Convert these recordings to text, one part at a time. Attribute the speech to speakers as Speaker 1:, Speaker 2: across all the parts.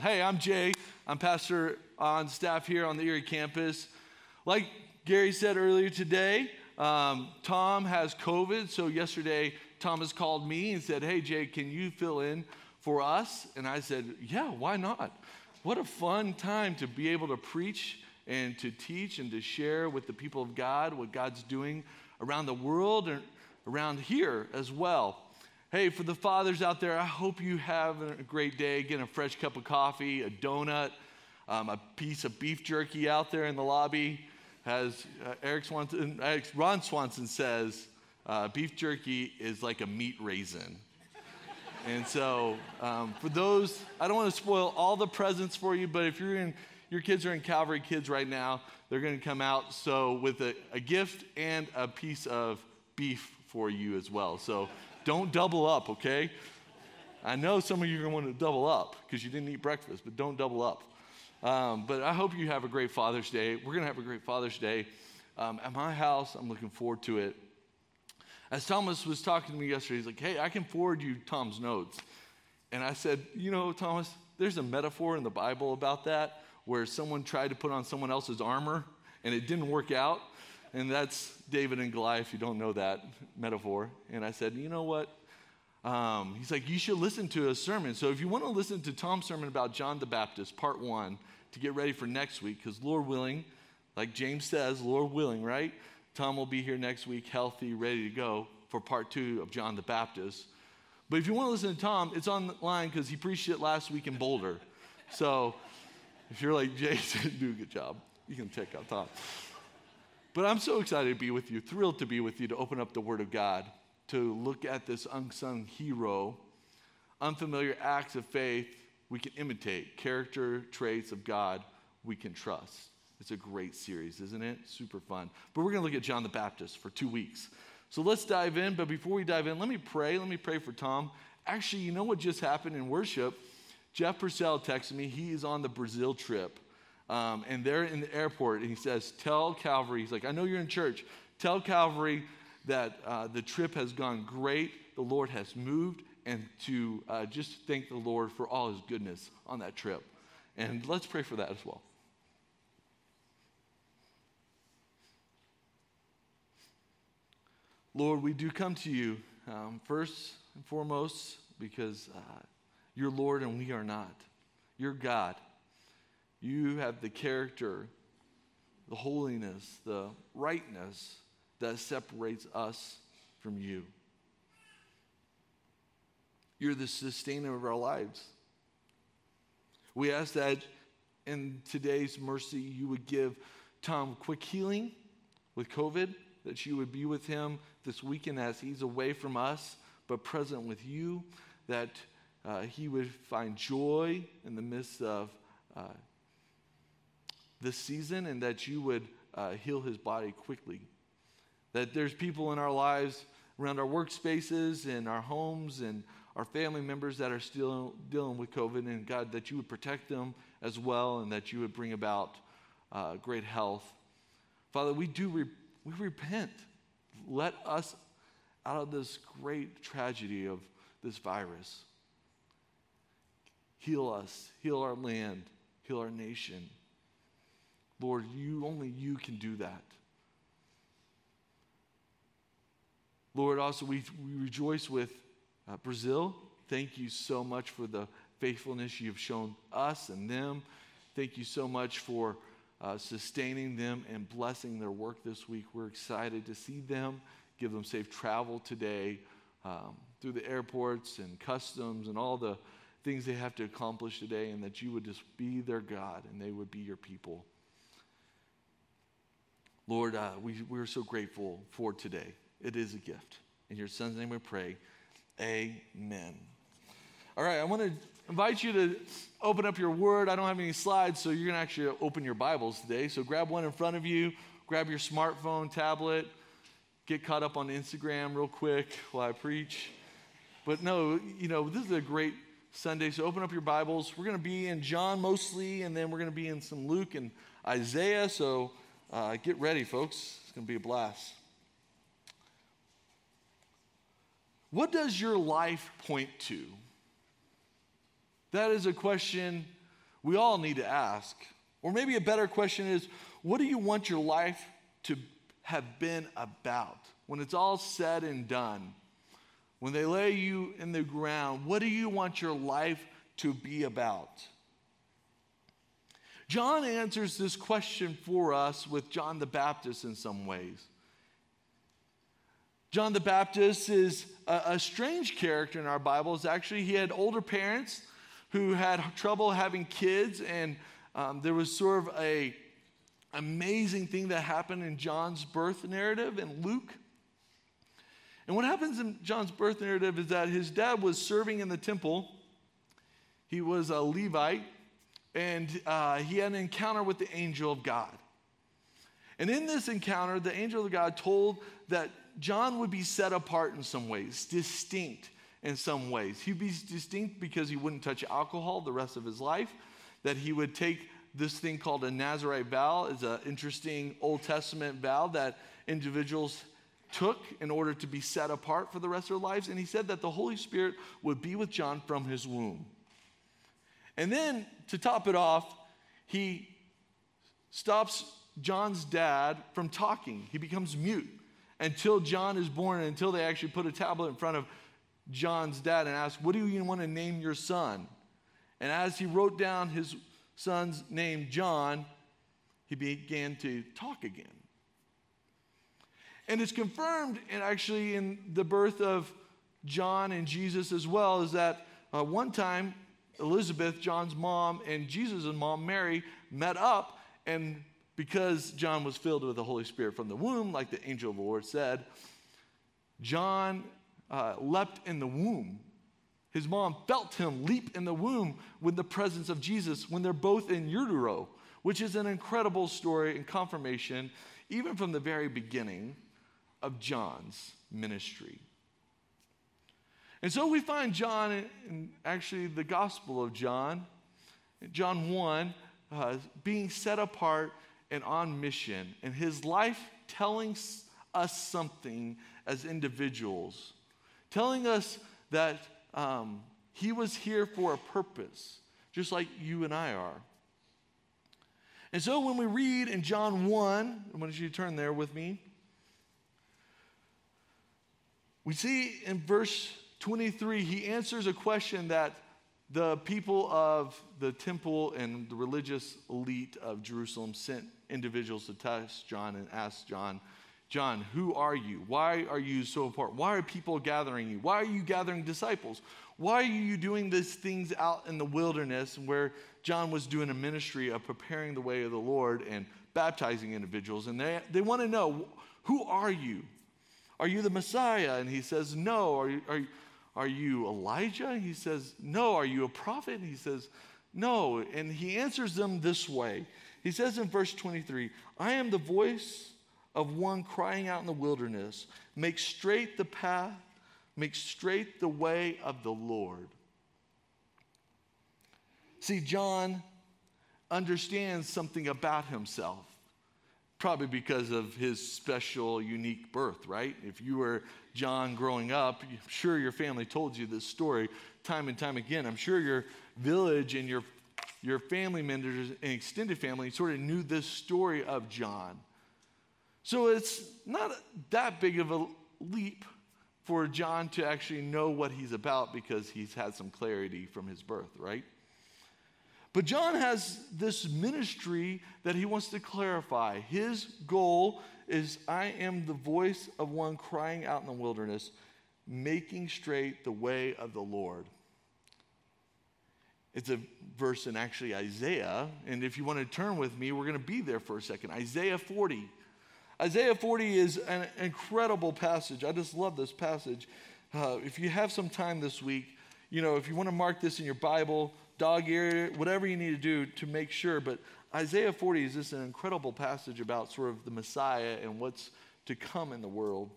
Speaker 1: Hey, I'm Jay. I'm pastor on staff here on the Erie campus. Like Gary said earlier today, um, Tom has COVID. So yesterday, Thomas called me and said, Hey, Jay, can you fill in for us? And I said, Yeah, why not? What a fun time to be able to preach and to teach and to share with the people of God what God's doing around the world and around here as well. Hey, for the fathers out there, I hope you have a great day. Get a fresh cup of coffee, a donut, um, a piece of beef jerky out there in the lobby. As uh, Eric Swanson, Ron Swanson says, uh, beef jerky is like a meat raisin. and so, um, for those, I don't want to spoil all the presents for you, but if you're in, your kids are in Calvary Kids right now, they're going to come out so with a, a gift and a piece of beef for you as well. So don't double up, okay? I know some of you are going to want to double up because you didn't eat breakfast, but don't double up. Um, but I hope you have a great Father's Day. We're going to have a great Father's Day um, at my house. I'm looking forward to it. As Thomas was talking to me yesterday, he's like, hey, I can forward you Tom's notes. And I said, you know, Thomas, there's a metaphor in the Bible about that where someone tried to put on someone else's armor and it didn't work out. And that's David and Goliath, you don't know that metaphor. And I said, you know what? Um, he's like, you should listen to a sermon. So if you want to listen to Tom's sermon about John the Baptist, part one, to get ready for next week, because Lord willing, like James says, Lord willing, right? Tom will be here next week, healthy, ready to go for part two of John the Baptist. But if you want to listen to Tom, it's online because he preached it last week in Boulder. So if you're like, Jason, do a good job, you can check out Tom. But I'm so excited to be with you, thrilled to be with you, to open up the Word of God, to look at this unsung hero, unfamiliar acts of faith we can imitate, character traits of God we can trust. It's a great series, isn't it? Super fun. But we're going to look at John the Baptist for two weeks. So let's dive in. But before we dive in, let me pray. Let me pray for Tom. Actually, you know what just happened in worship? Jeff Purcell texted me. He is on the Brazil trip. Um, and they're in the airport, and he says, Tell Calvary, he's like, I know you're in church. Tell Calvary that uh, the trip has gone great, the Lord has moved, and to uh, just thank the Lord for all his goodness on that trip. And let's pray for that as well. Lord, we do come to you um, first and foremost because uh, you're Lord and we are not. You're God. You have the character, the holiness, the rightness that separates us from you. You're the sustainer of our lives. We ask that in today's mercy, you would give Tom quick healing with COVID, that you would be with him this weekend as he's away from us, but present with you, that uh, he would find joy in the midst of uh, this season and that you would uh, heal his body quickly. That there's people in our lives, around our workspaces, and our homes, and our family members that are still dealing with COVID, and God, that you would protect them as well, and that you would bring about uh, great health. Father, we do re- we repent. Let us out of this great tragedy of this virus. Heal us, heal our land, heal our nation. Lord, you only you can do that. Lord, also we, we rejoice with uh, Brazil. Thank you so much for the faithfulness you've shown us and them. Thank you so much for uh, sustaining them and blessing their work this week. We're excited to see them, give them safe travel today um, through the airports and customs and all the things they have to accomplish today, and that you would just be their God and they would be your people. Lord, uh, we, we're so grateful for today. It is a gift. In your son's name we pray. Amen. All right, I want to invite you to open up your word. I don't have any slides, so you're going to actually open your Bibles today. So grab one in front of you, grab your smartphone, tablet, get caught up on Instagram real quick while I preach. But no, you know, this is a great Sunday, so open up your Bibles. We're going to be in John mostly, and then we're going to be in some Luke and Isaiah. So uh, get ready, folks. It's going to be a blast. What does your life point to? That is a question we all need to ask. Or maybe a better question is what do you want your life to have been about? When it's all said and done, when they lay you in the ground, what do you want your life to be about? John answers this question for us with John the Baptist in some ways. John the Baptist is a, a, strange character in our Bibles. Actually, he had older parents who had trouble having kids, and um, there was sort of a amazing thing that happened in John's birth narrative in Luke. And what happens in John's birth narrative is that his dad was serving in the temple. He was a Levite, and uh, he had an encounter with the angel of God. And in this encounter, the angel of God told that John would be set apart in some ways, distinct in some ways. He'd be distinct because he wouldn't touch alcohol the rest of his life, that he would take this thing called a Nazarite vow, is an interesting Old Testament vow that individuals took in order to be set apart for the rest of their lives. And he said that the Holy Spirit would be with John from his womb. And then to top it off, he stops John's dad from talking. He becomes mute until John is born until they actually put a tablet in front of John's dad and asked, What do you want to name your son? And as he wrote down his son's name, John, he began to talk again. And it's confirmed and actually in the birth of John and Jesus as well, is that uh, one time Elizabeth, John's mom, and Jesus' mom, Mary, met up and because John was filled with the Holy Spirit from the womb, like the angel of the Lord said, John uh, leapt in the womb. His mom felt him leap in the womb with the presence of Jesus when they're both in utero, which is an incredible story and confirmation, even from the very beginning of John's ministry. And so we find John in, actually the Gospel of John, John 1, uh, being set apart and on mission, and his life telling us something as individuals, telling us that um, he was here for a purpose, just like you and I are. And so when we read in John 1, I want you to turn there with me. We see in verse 23, he answers a question that the people of the temple and the religious elite of Jerusalem sent individuals to test John and ask John, John, who are you? Why are you so important? Why are people gathering you? Why are you gathering disciples? Why are you doing these things out in the wilderness where John was doing a ministry of preparing the way of the Lord and baptizing individuals? And they, they want to know, who are you? Are you the Messiah? And he says, No. Are you, are, are you Elijah? He says, No. Are you a prophet? He says, No. And he answers them this way he says in verse 23 I am the voice of one crying out in the wilderness, make straight the path, make straight the way of the Lord. See, John understands something about himself, probably because of his special, unique birth, right? If you were John growing up, I'm sure your family told you this story time and time again. I'm sure your village and your your family members and extended family sort of knew this story of John. So it's not that big of a leap for John to actually know what he's about because he's had some clarity from his birth, right? But John has this ministry that he wants to clarify. His goal is I am the voice of one crying out in the wilderness, making straight the way of the Lord. It's a verse in actually Isaiah. And if you want to turn with me, we're going to be there for a second. Isaiah 40. Isaiah 40 is an incredible passage. I just love this passage. Uh, if you have some time this week, you know, if you want to mark this in your Bible, dog ear, whatever you need to do to make sure. But Isaiah 40 is just an incredible passage about sort of the Messiah and what's to come in the world.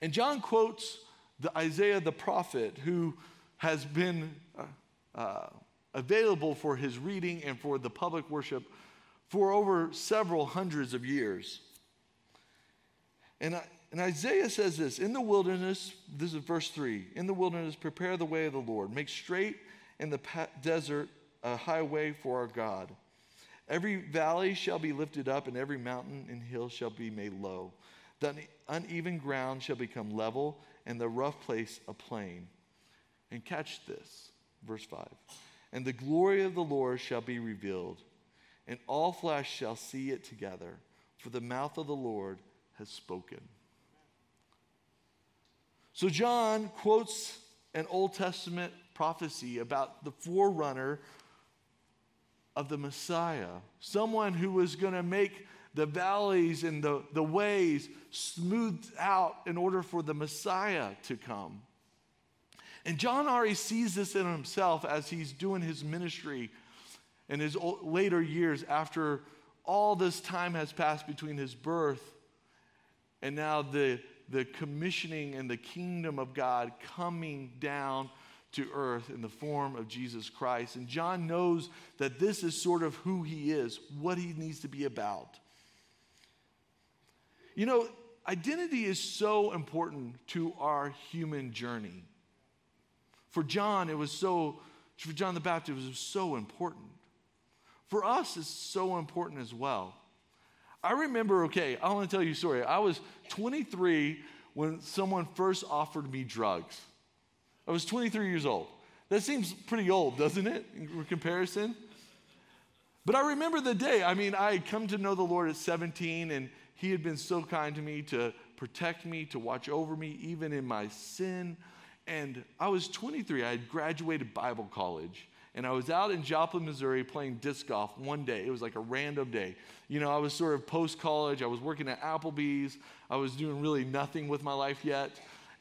Speaker 1: And John quotes the Isaiah the prophet who has been uh, uh, available for his reading and for the public worship for over several hundreds of years. And, and Isaiah says this In the wilderness, this is verse 3 In the wilderness, prepare the way of the Lord, make straight in the desert a highway for our God. Every valley shall be lifted up, and every mountain and hill shall be made low. The uneven ground shall become level, and the rough place a plain. And catch this, verse 5. And the glory of the Lord shall be revealed, and all flesh shall see it together, for the mouth of the Lord has spoken. So, John quotes an Old Testament prophecy about the forerunner of the Messiah, someone who was going to make the valleys and the, the ways smoothed out in order for the Messiah to come. And John already sees this in himself as he's doing his ministry in his later years after all this time has passed between his birth and now the, the commissioning and the kingdom of God coming down to earth in the form of Jesus Christ. And John knows that this is sort of who he is, what he needs to be about. You know, identity is so important to our human journey. For John, it was so, for John the Baptist, it was so important. For us, it's so important as well. I remember, okay, I want to tell you a story. I was 23 when someone first offered me drugs. I was 23 years old. That seems pretty old, doesn't it, in comparison? But I remember the day. I mean, I had come to know the Lord at 17, and He had been so kind to me to protect me, to watch over me, even in my sin. And I was 23. I had graduated Bible college. And I was out in Joplin, Missouri playing disc golf one day. It was like a random day. You know, I was sort of post college. I was working at Applebee's. I was doing really nothing with my life yet.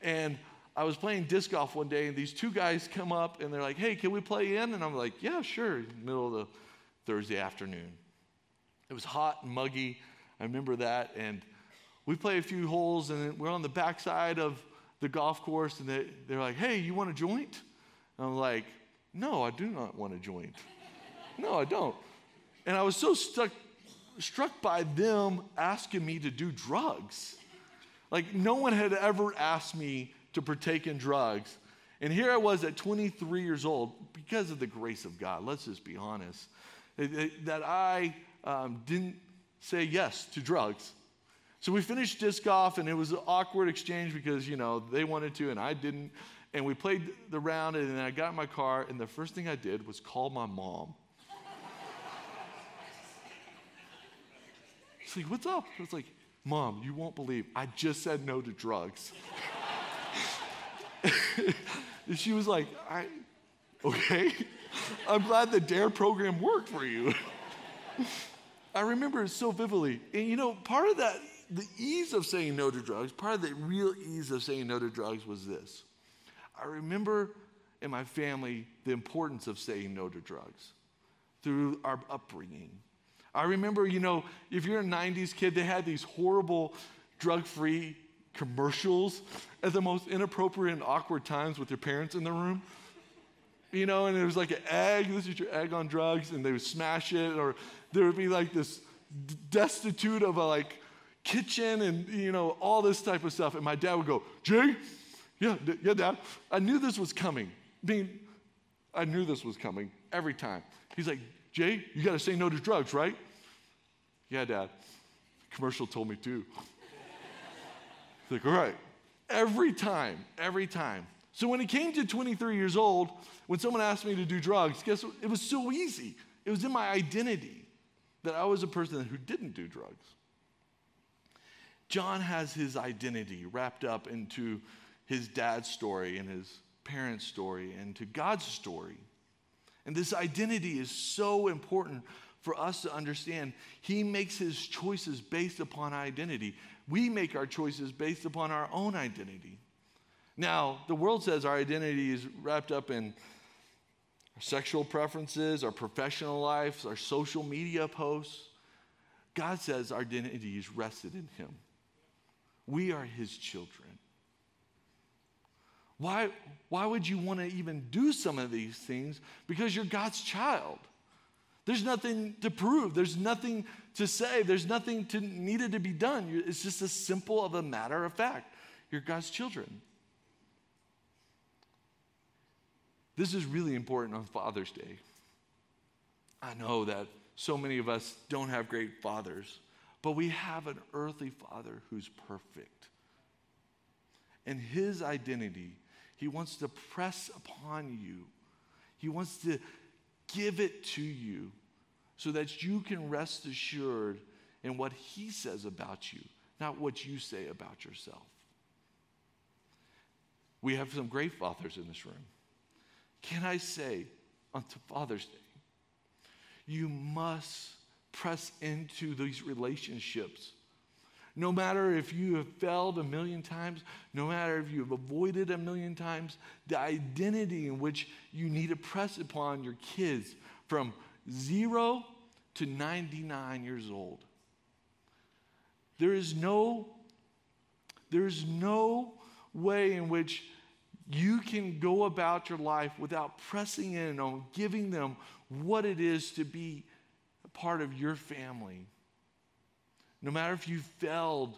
Speaker 1: And I was playing disc golf one day, and these two guys come up and they're like, hey, can we play in? And I'm like, yeah, sure, middle of the Thursday afternoon. It was hot and muggy. I remember that. And we play a few holes, and we're on the backside of the golf course, and they, they're like, hey, you want a joint? And I'm like, no, I do not want a joint. No, I don't. And I was so stuck, struck by them asking me to do drugs. Like, no one had ever asked me to partake in drugs. And here I was at 23 years old, because of the grace of God, let's just be honest, that I um, didn't say yes to drugs. So we finished disc golf, and it was an awkward exchange because, you know, they wanted to and I didn't. And we played the round, and then I got in my car, and the first thing I did was call my mom. She's like, What's up? I was like, Mom, you won't believe, I just said no to drugs. and she was like, I, okay. I'm glad the DARE program worked for you. I remember it so vividly. And you know, part of that, the ease of saying no to drugs, part of the real ease of saying no to drugs was this. I remember in my family the importance of saying no to drugs through our upbringing. I remember, you know, if you're a 90s kid, they had these horrible drug free commercials at the most inappropriate and awkward times with your parents in the room. You know, and it was like an egg, this is your egg on drugs, and they would smash it, or there would be like this destitute of a like kitchen and you know all this type of stuff and my dad would go jay yeah yeah dad. I knew this was coming. I mean i knew this was coming every time. He's like jay you got to say no to drugs right? Yeah dad. Commercial told me to like, all right. Every time, every time. So when he came to 23 years old, when someone asked me to do drugs, guess what? It was so easy. It was in my identity that I was a person who didn't do drugs. John has his identity wrapped up into his dad's story and his parents' story and to God's story. And this identity is so important for us to understand. He makes his choices based upon identity we make our choices based upon our own identity. Now, the world says our identity is wrapped up in our sexual preferences, our professional lives, our social media posts. God says our identity is rested in Him. We are His children. Why, why would you want to even do some of these things? Because you're God's child. There's nothing to prove. There's nothing to say. There's nothing to, needed to be done. It's just as simple of a matter of fact. You're God's children. This is really important on Father's Day. I know that so many of us don't have great fathers, but we have an earthly father who's perfect. And his identity, he wants to press upon you, he wants to give it to you so that you can rest assured in what he says about you, not what you say about yourself. We have some great fathers in this room. Can I say on Father's Day, you must press into these relationships. No matter if you have failed a million times, no matter if you have avoided a million times, the identity in which you need to press upon your kids from zero to 99 years old. There is no, there is no way in which you can go about your life without pressing in on giving them what it is to be a part of your family. No matter if you failed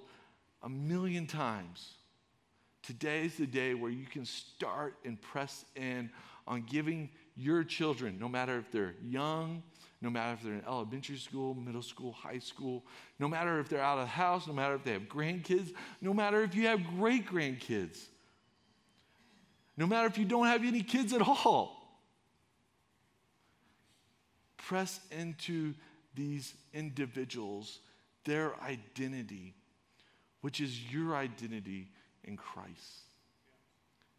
Speaker 1: a million times, today is the day where you can start and press in on giving your children, no matter if they're young, no matter if they're in elementary school, middle school, high school, no matter if they're out of the house, no matter if they have grandkids, no matter if you have great grandkids, no matter if you don't have any kids at all. Press into these individuals, their identity, which is your identity in Christ.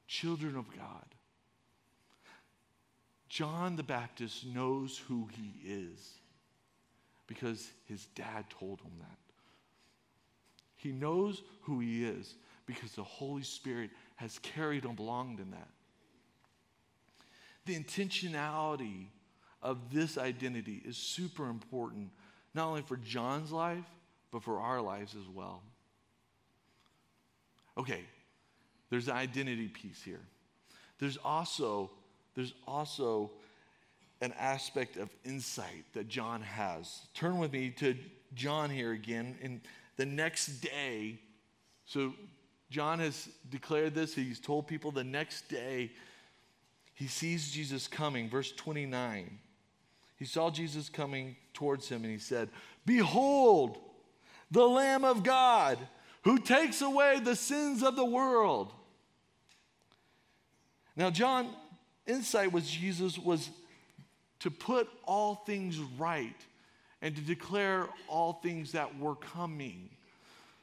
Speaker 1: Children of God. John the Baptist knows who he is because his dad told him that. He knows who he is because the Holy Spirit has carried him along in that. The intentionality of this identity is super important, not only for John's life, but for our lives as well. Okay, there's the identity piece here. There's also there's also an aspect of insight that John has. Turn with me to John here again. In the next day, so John has declared this, he's told people the next day he sees Jesus coming. Verse 29. He saw Jesus coming towards him and he said, Behold, the Lamb of God who takes away the sins of the world. Now, John insight was Jesus was to put all things right and to declare all things that were coming.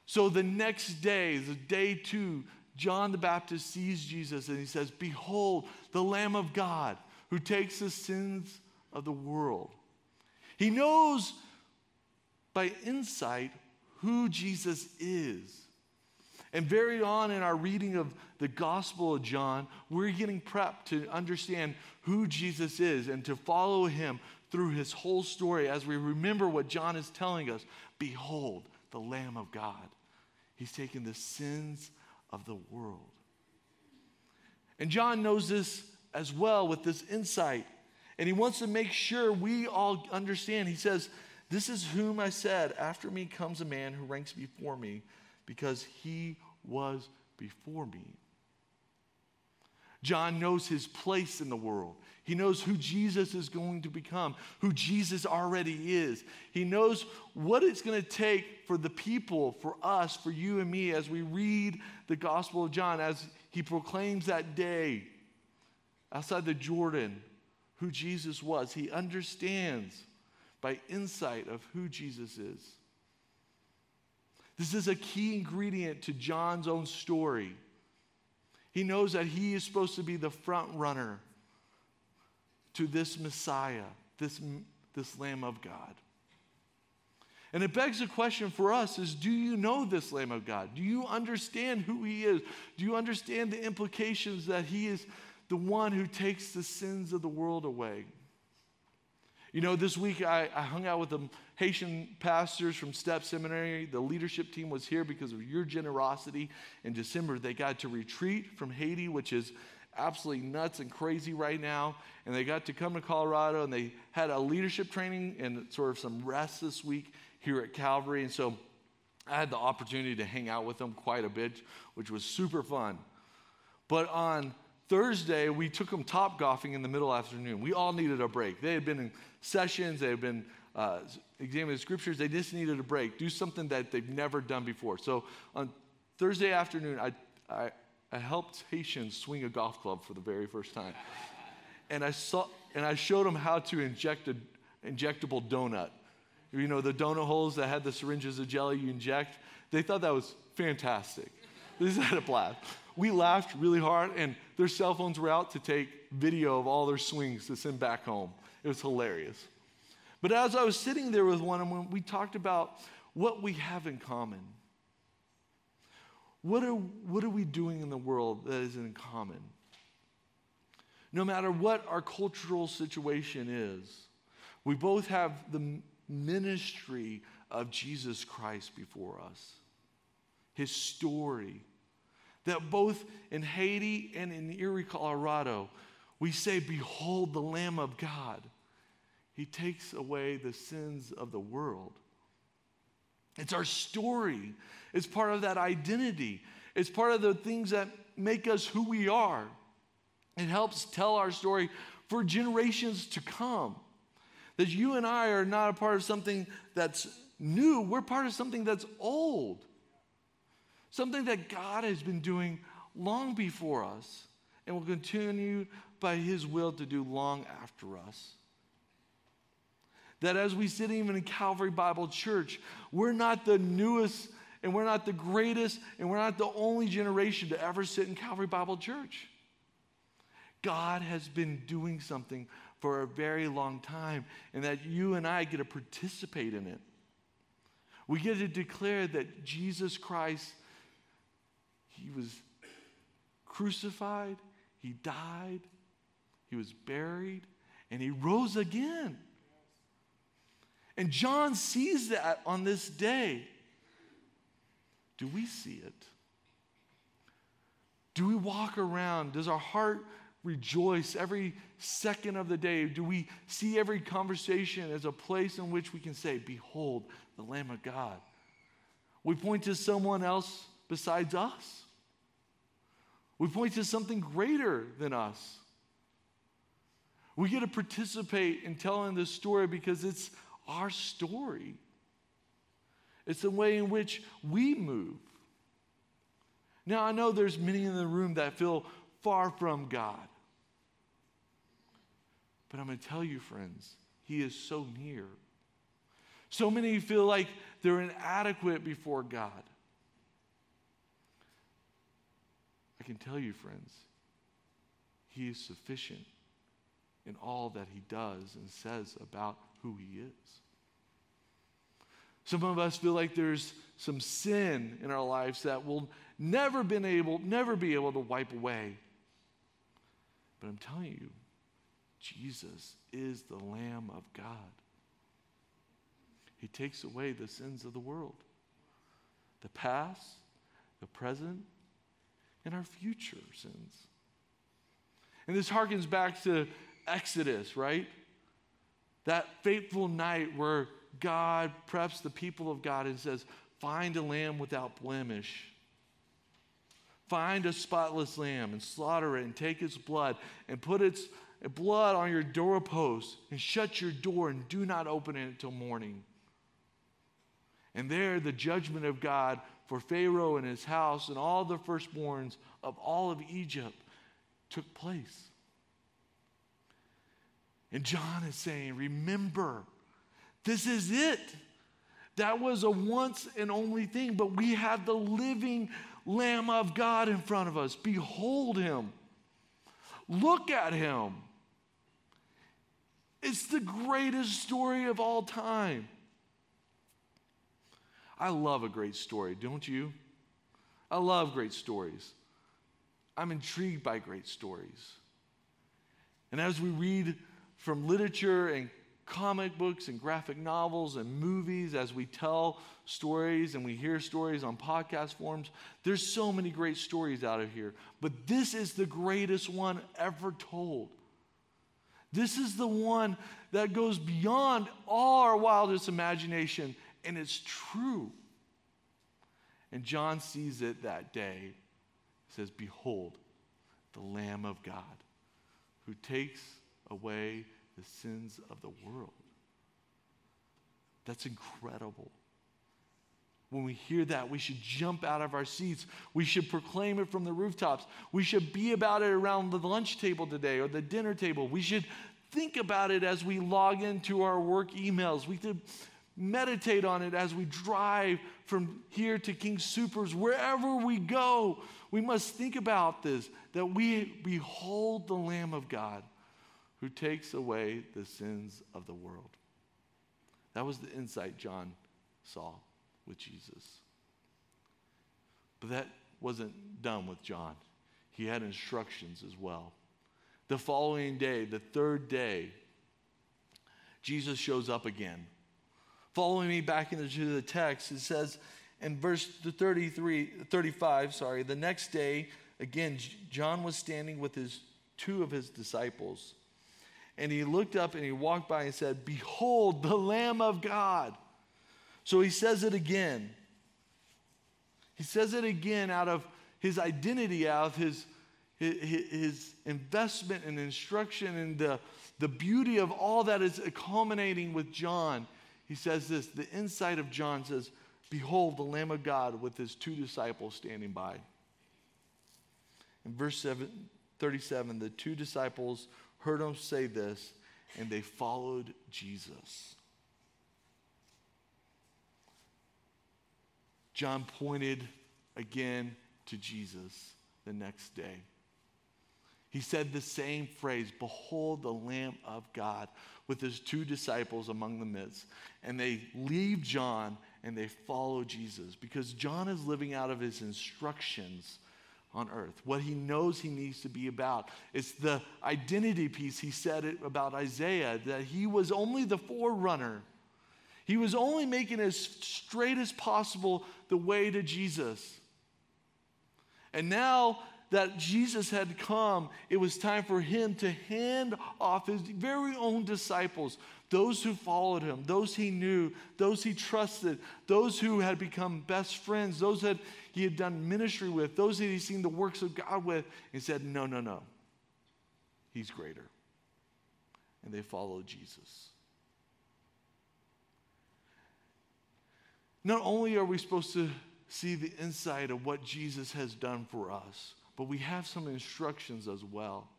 Speaker 1: So the next day, the day two, John the Baptist sees Jesus and he says, Behold, the Lamb of God who takes the sins of the world. He knows by insight who Jesus is. And very on in our reading of the Gospel of John, we're getting prepped to understand who Jesus is and to follow him through his whole story as we remember what John is telling us. Behold, the Lamb of God. He's taken the sins of the world. And John knows this as well with this insight. And he wants to make sure we all understand. He says, This is whom I said, After me comes a man who ranks before me because he was before me. John knows his place in the world. He knows who Jesus is going to become, who Jesus already is. He knows what it's going to take for the people, for us, for you and me, as we read the Gospel of John, as he proclaims that day outside the Jordan who Jesus was. He understands by insight of who Jesus is. This is a key ingredient to John's own story. He knows that he is supposed to be the front runner to this Messiah, this, this Lamb of God. And it begs a question for us is do you know this Lamb of God? Do you understand who he is? Do you understand the implications that he is the one who takes the sins of the world away? You know, this week I, I hung out with the Haitian pastors from Step Seminary. The leadership team was here because of your generosity. In December, they got to retreat from Haiti, which is absolutely nuts and crazy right now. And they got to come to Colorado and they had a leadership training and sort of some rest this week here at Calvary. And so I had the opportunity to hang out with them quite a bit, which was super fun. But on Thursday, we took them top golfing in the middle afternoon. We all needed a break. They had been in sessions, they had been uh, examining the scriptures. They just needed a break, do something that they've never done before. So on Thursday afternoon, I, I, I helped Haitians swing a golf club for the very first time. And I, saw, and I showed them how to inject an injectable donut. You know, the donut holes that had the syringes of jelly you inject. They thought that was fantastic. This had a blast. We laughed really hard, and their cell phones were out to take video of all their swings to send back home. It was hilarious. But as I was sitting there with one of them, we talked about what we have in common. What are, what are we doing in the world that is in common? No matter what our cultural situation is, we both have the ministry of Jesus Christ before us, his story. That both in Haiti and in Erie, Colorado, we say, Behold the Lamb of God. He takes away the sins of the world. It's our story. It's part of that identity. It's part of the things that make us who we are. It helps tell our story for generations to come. That you and I are not a part of something that's new, we're part of something that's old. Something that God has been doing long before us and will continue by His will to do long after us that as we sit even in Calvary Bible Church, we're not the newest and we're not the greatest and we're not the only generation to ever sit in Calvary Bible Church. God has been doing something for a very long time, and that you and I get to participate in it. We get to declare that Jesus Christ, He was crucified, He died, He was buried, and He rose again. And John sees that on this day. Do we see it? Do we walk around? Does our heart rejoice every second of the day? Do we see every conversation as a place in which we can say, Behold, the Lamb of God? We point to someone else besides us. We point to something greater than us. We get to participate in telling this story because it's our story. It's the way in which we move. Now, I know there's many in the room that feel far from God. But I'm going to tell you, friends, He is so near. So many feel like they're inadequate before God. I can tell you, friends, He is sufficient in all that He does and says about who He is. Some of us feel like there's some sin in our lives that we'll never been able, never be able to wipe away. But I'm telling you, Jesus is the Lamb of God. He takes away the sins of the world, the past, the present, and our future sins. And this harkens back to Exodus, right? That fateful night where God preps the people of God and says, Find a lamb without blemish. Find a spotless lamb and slaughter it and take its blood and put its blood on your doorpost and shut your door and do not open it until morning. And there, the judgment of God for Pharaoh and his house and all the firstborns of all of Egypt took place. And John is saying, Remember, this is it. That was a once and only thing, but we have the living Lamb of God in front of us. Behold him. Look at him. It's the greatest story of all time. I love a great story, don't you? I love great stories. I'm intrigued by great stories. And as we read from literature and comic books and graphic novels and movies as we tell stories and we hear stories on podcast forms. There's so many great stories out of here, but this is the greatest one ever told. This is the one that goes beyond all our wildest imagination, and it's true. And John sees it that day. He says, Behold, the Lamb of God who takes away the sins of the world. That's incredible. When we hear that, we should jump out of our seats. We should proclaim it from the rooftops. We should be about it around the lunch table today or the dinner table. We should think about it as we log into our work emails. We should meditate on it as we drive from here to King Soopers. Wherever we go, we must think about this that we behold the Lamb of God who takes away the sins of the world. That was the insight John saw with Jesus. But that wasn't done with John, he had instructions as well. The following day, the third day, Jesus shows up again. Following me back into the text, it says in verse 33, 35, sorry, the next day, again, John was standing with his two of his disciples. And he looked up and he walked by and said, Behold, the Lamb of God. So he says it again. He says it again out of his identity, out of his, his, investment and instruction and the, the beauty of all that is culminating with John. He says this the insight of John says, Behold, the Lamb of God with his two disciples standing by. In verse 7, 37, the two disciples heard him say this, and they followed Jesus. John pointed again to Jesus the next day. He said the same phrase Behold the Lamb of God with his two disciples among the midst. And they leave John and they follow Jesus because John is living out of his instructions on earth, what he knows he needs to be about. It's the identity piece he said about Isaiah that he was only the forerunner. He was only making as straight as possible the way to Jesus. And now that Jesus had come, it was time for him to hand off his very own disciples, those who followed him, those he knew, those he trusted, those who had become best friends, those that he had done ministry with, those that he'd seen the works of God with. He said, No, no, no. He's greater. And they followed Jesus. Not only are we supposed to see the inside of what Jesus has done for us, but we have some instructions as well.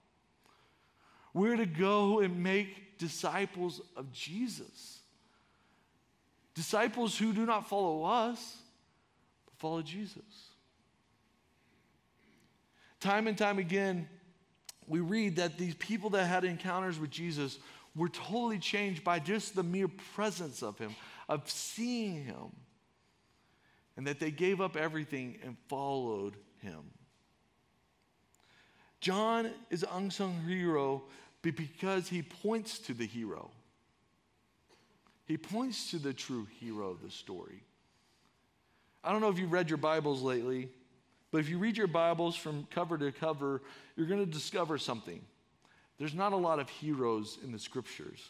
Speaker 1: We're to go and make disciples of Jesus. Disciples who do not follow us, but follow Jesus. Time and time again, we read that these people that had encounters with Jesus were totally changed by just the mere presence of him, of seeing him, and that they gave up everything and followed him. John is an unsung hero because he points to the hero. He points to the true hero of the story. I don't know if you've read your Bibles lately, but if you read your Bibles from cover to cover, you're going to discover something. There's not a lot of heroes in the scriptures.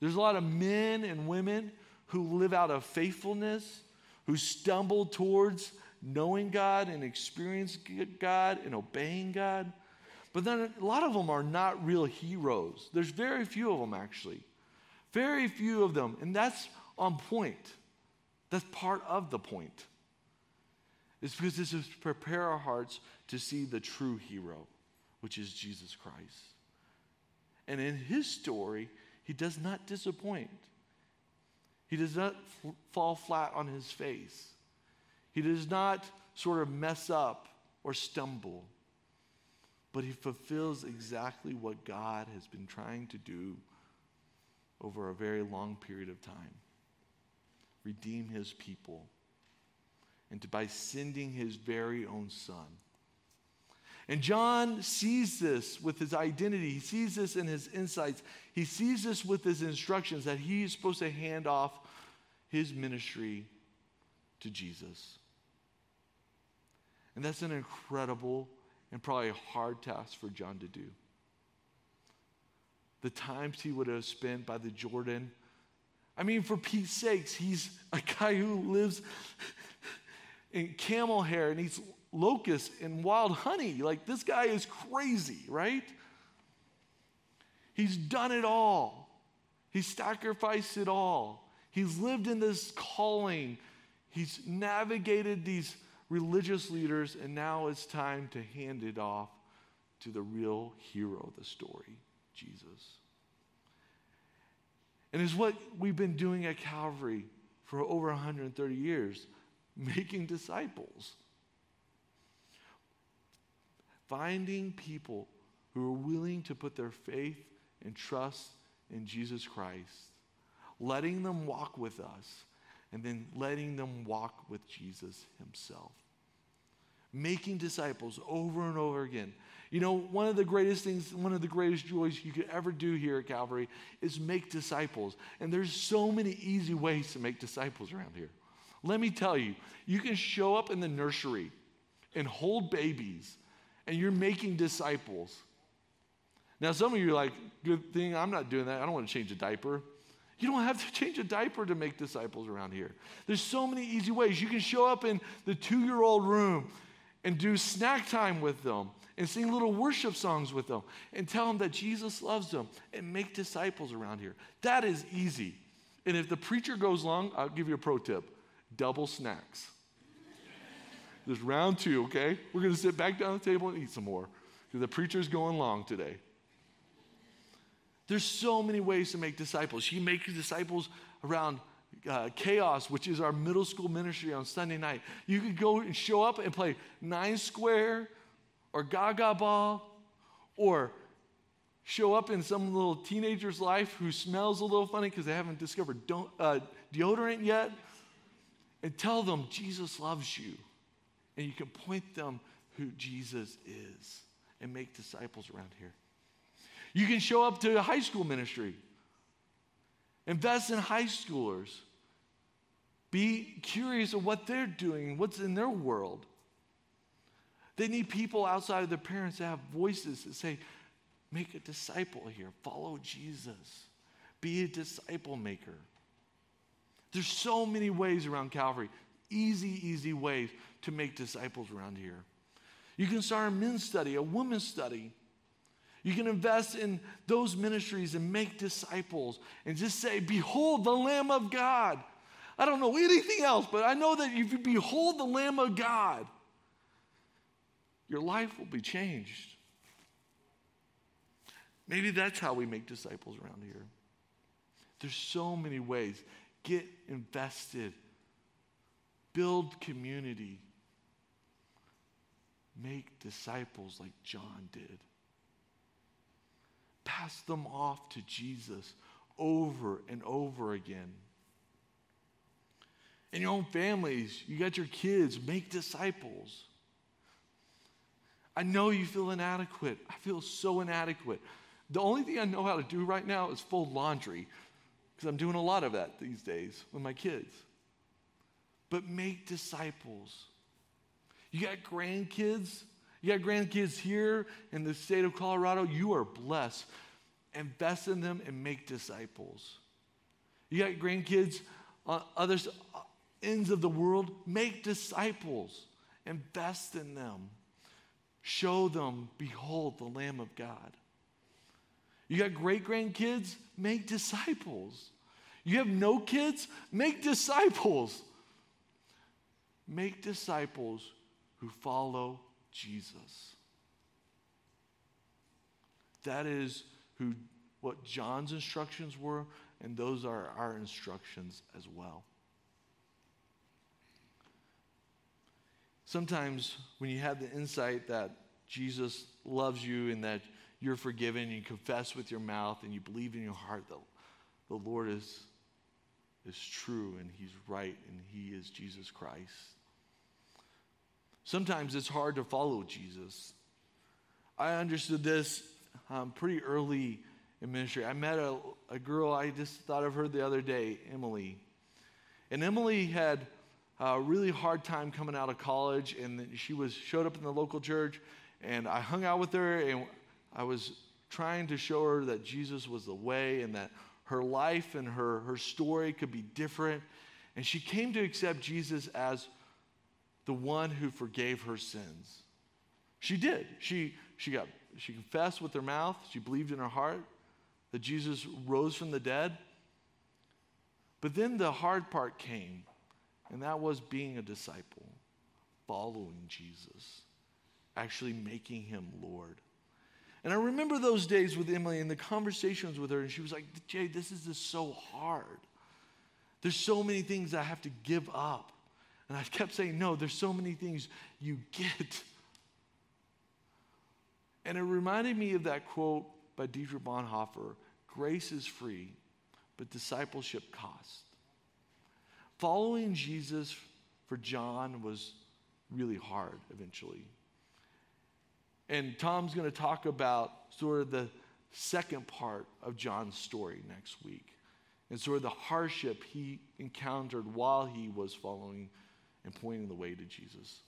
Speaker 1: There's a lot of men and women who live out of faithfulness, who stumble towards knowing God and experiencing God and obeying God. But then a lot of them are not real heroes. There's very few of them, actually. Very few of them. And that's on point. That's part of the point. It's because this is to prepare our hearts to see the true hero, which is Jesus Christ. And in his story, he does not disappoint. He does not f- fall flat on his face. He does not sort of mess up or stumble, but he fulfills exactly what God has been trying to do over a very long period of time redeem his people, and to, by sending his very own son. And John sees this with his identity. He sees this in his insights. He sees this with his instructions that he is supposed to hand off his ministry to Jesus. And that's an incredible and probably hard task for John to do. The times he would have spent by the Jordan. I mean, for Pete's sakes, he's a guy who lives in camel hair and eats locusts and wild honey. Like, this guy is crazy, right? He's done it all, he's sacrificed it all. He's lived in this calling, he's navigated these religious leaders, and now it's time to hand it off to the real hero of the story, Jesus. And it's what we've been doing at Calvary for over 130 years making disciples. Finding people who are willing to put their faith and trust in Jesus Christ, letting them walk with us, and then letting them walk with Jesus Himself. Making disciples over and over again. You know, one of the greatest things, one of the greatest joys you could ever do here at Calvary is make disciples. And there's so many easy ways to make disciples around here. Let me tell you, you can show up in the nursery and hold babies, and you're making disciples. Now, some of you are like, good thing I'm not doing that. I don't want to change a diaper. You don't have to change a diaper to make disciples around here. There's so many easy ways. You can show up in the two year old room and do snack time with them and sing little worship songs with them and tell them that Jesus loves them and make disciples around here. That is easy. And if the preacher goes long, I'll give you a pro tip double snacks. There's round two, okay? We're going to sit back down at the table and eat some more because the preacher's going long today. There's so many ways to make disciples. You make disciples around uh, Chaos, which is our middle school ministry on Sunday night. You could go and show up and play nine square or gaga ball or show up in some little teenager's life who smells a little funny because they haven't discovered uh, deodorant yet and tell them Jesus loves you. And you can point them who Jesus is and make disciples around here. You can show up to high school ministry, invest in high schoolers, be curious of what they're doing, what's in their world. They need people outside of their parents to have voices that say, make a disciple here, follow Jesus, be a disciple maker. There's so many ways around Calvary, easy, easy ways to make disciples around here. You can start a men's study, a women's study. You can invest in those ministries and make disciples and just say, Behold the Lamb of God. I don't know anything else, but I know that if you behold the Lamb of God, your life will be changed. Maybe that's how we make disciples around here. There's so many ways. Get invested, build community, make disciples like John did. Pass them off to Jesus over and over again. In your own families, you got your kids, make disciples. I know you feel inadequate. I feel so inadequate. The only thing I know how to do right now is fold laundry because I'm doing a lot of that these days with my kids. But make disciples. You got grandkids? You got grandkids here in the state of Colorado? You are blessed. Invest in them and make disciples. You got grandkids on other uh, ends of the world? Make disciples. Invest in them. Show them, behold, the Lamb of God. You got great grandkids? Make disciples. You have no kids? Make disciples. Make disciples who follow Jesus. That is who what John's instructions were, and those are our instructions as well. Sometimes when you have the insight that Jesus loves you and that you're forgiven, and you confess with your mouth and you believe in your heart that the Lord is, is true and He's right and He is Jesus Christ. Sometimes it's hard to follow Jesus. I understood this um, pretty early in ministry. I met a, a girl I just thought of her the other day, Emily. And Emily had a really hard time coming out of college, and she was showed up in the local church, and I hung out with her, and I was trying to show her that Jesus was the way and that her life and her, her story could be different. And she came to accept Jesus as the one who forgave her sins. She did. She, she, got, she confessed with her mouth, she believed in her heart that Jesus rose from the dead. But then the hard part came, and that was being a disciple, following Jesus, actually making him Lord. And I remember those days with Emily and the conversations with her, and she was like, Jay, this is just so hard. There's so many things I have to give up. And I kept saying, no, there's so many things you get. And it reminded me of that quote by Dietrich Bonhoeffer grace is free, but discipleship costs. Following Jesus for John was really hard eventually. And Tom's going to talk about sort of the second part of John's story next week and sort of the hardship he encountered while he was following and pointing the way to Jesus.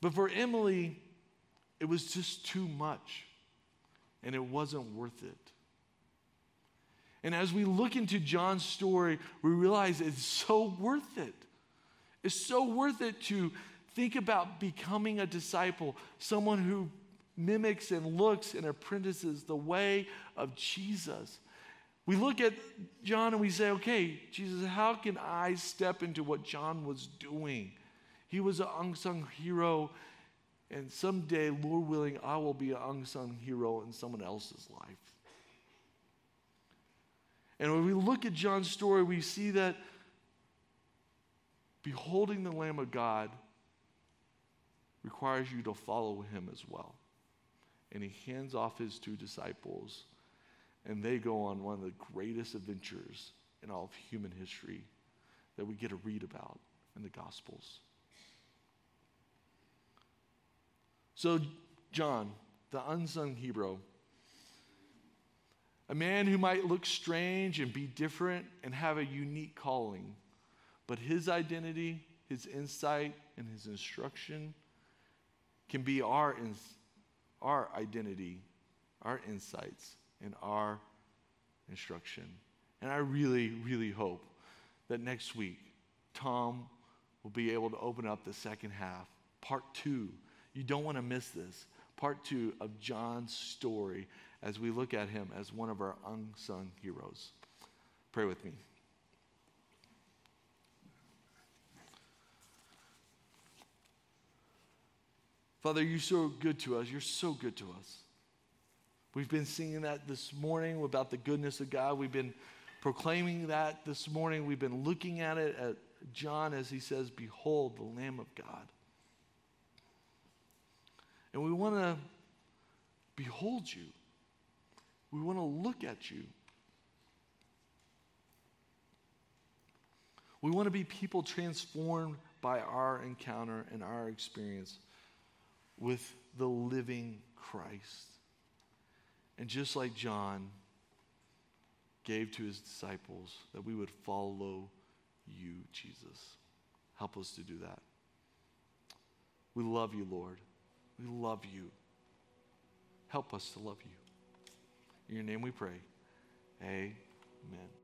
Speaker 1: But for Emily, it was just too much, and it wasn't worth it. And as we look into John's story, we realize it's so worth it. It's so worth it to think about becoming a disciple, someone who mimics and looks and apprentices the way of Jesus. We look at John and we say, okay, Jesus, how can I step into what John was doing? He was an unsung hero, and someday, Lord willing, I will be an unsung hero in someone else's life. And when we look at John's story, we see that beholding the Lamb of God requires you to follow him as well. And he hands off his two disciples, and they go on one of the greatest adventures in all of human history that we get to read about in the Gospels. So, John, the unsung hero, a man who might look strange and be different and have a unique calling, but his identity, his insight, and his instruction can be our, our identity, our insights, and our instruction. And I really, really hope that next week, Tom will be able to open up the second half, part two. You don't want to miss this. Part two of John's story as we look at him as one of our unsung heroes. Pray with me. Father, you're so good to us. You're so good to us. We've been singing that this morning about the goodness of God. We've been proclaiming that this morning. We've been looking at it at John as he says, Behold, the Lamb of God. And we want to behold you. We want to look at you. We want to be people transformed by our encounter and our experience with the living Christ. And just like John gave to his disciples, that we would follow you, Jesus. Help us to do that. We love you, Lord. We love you. Help us to love you. In your name we pray. Amen.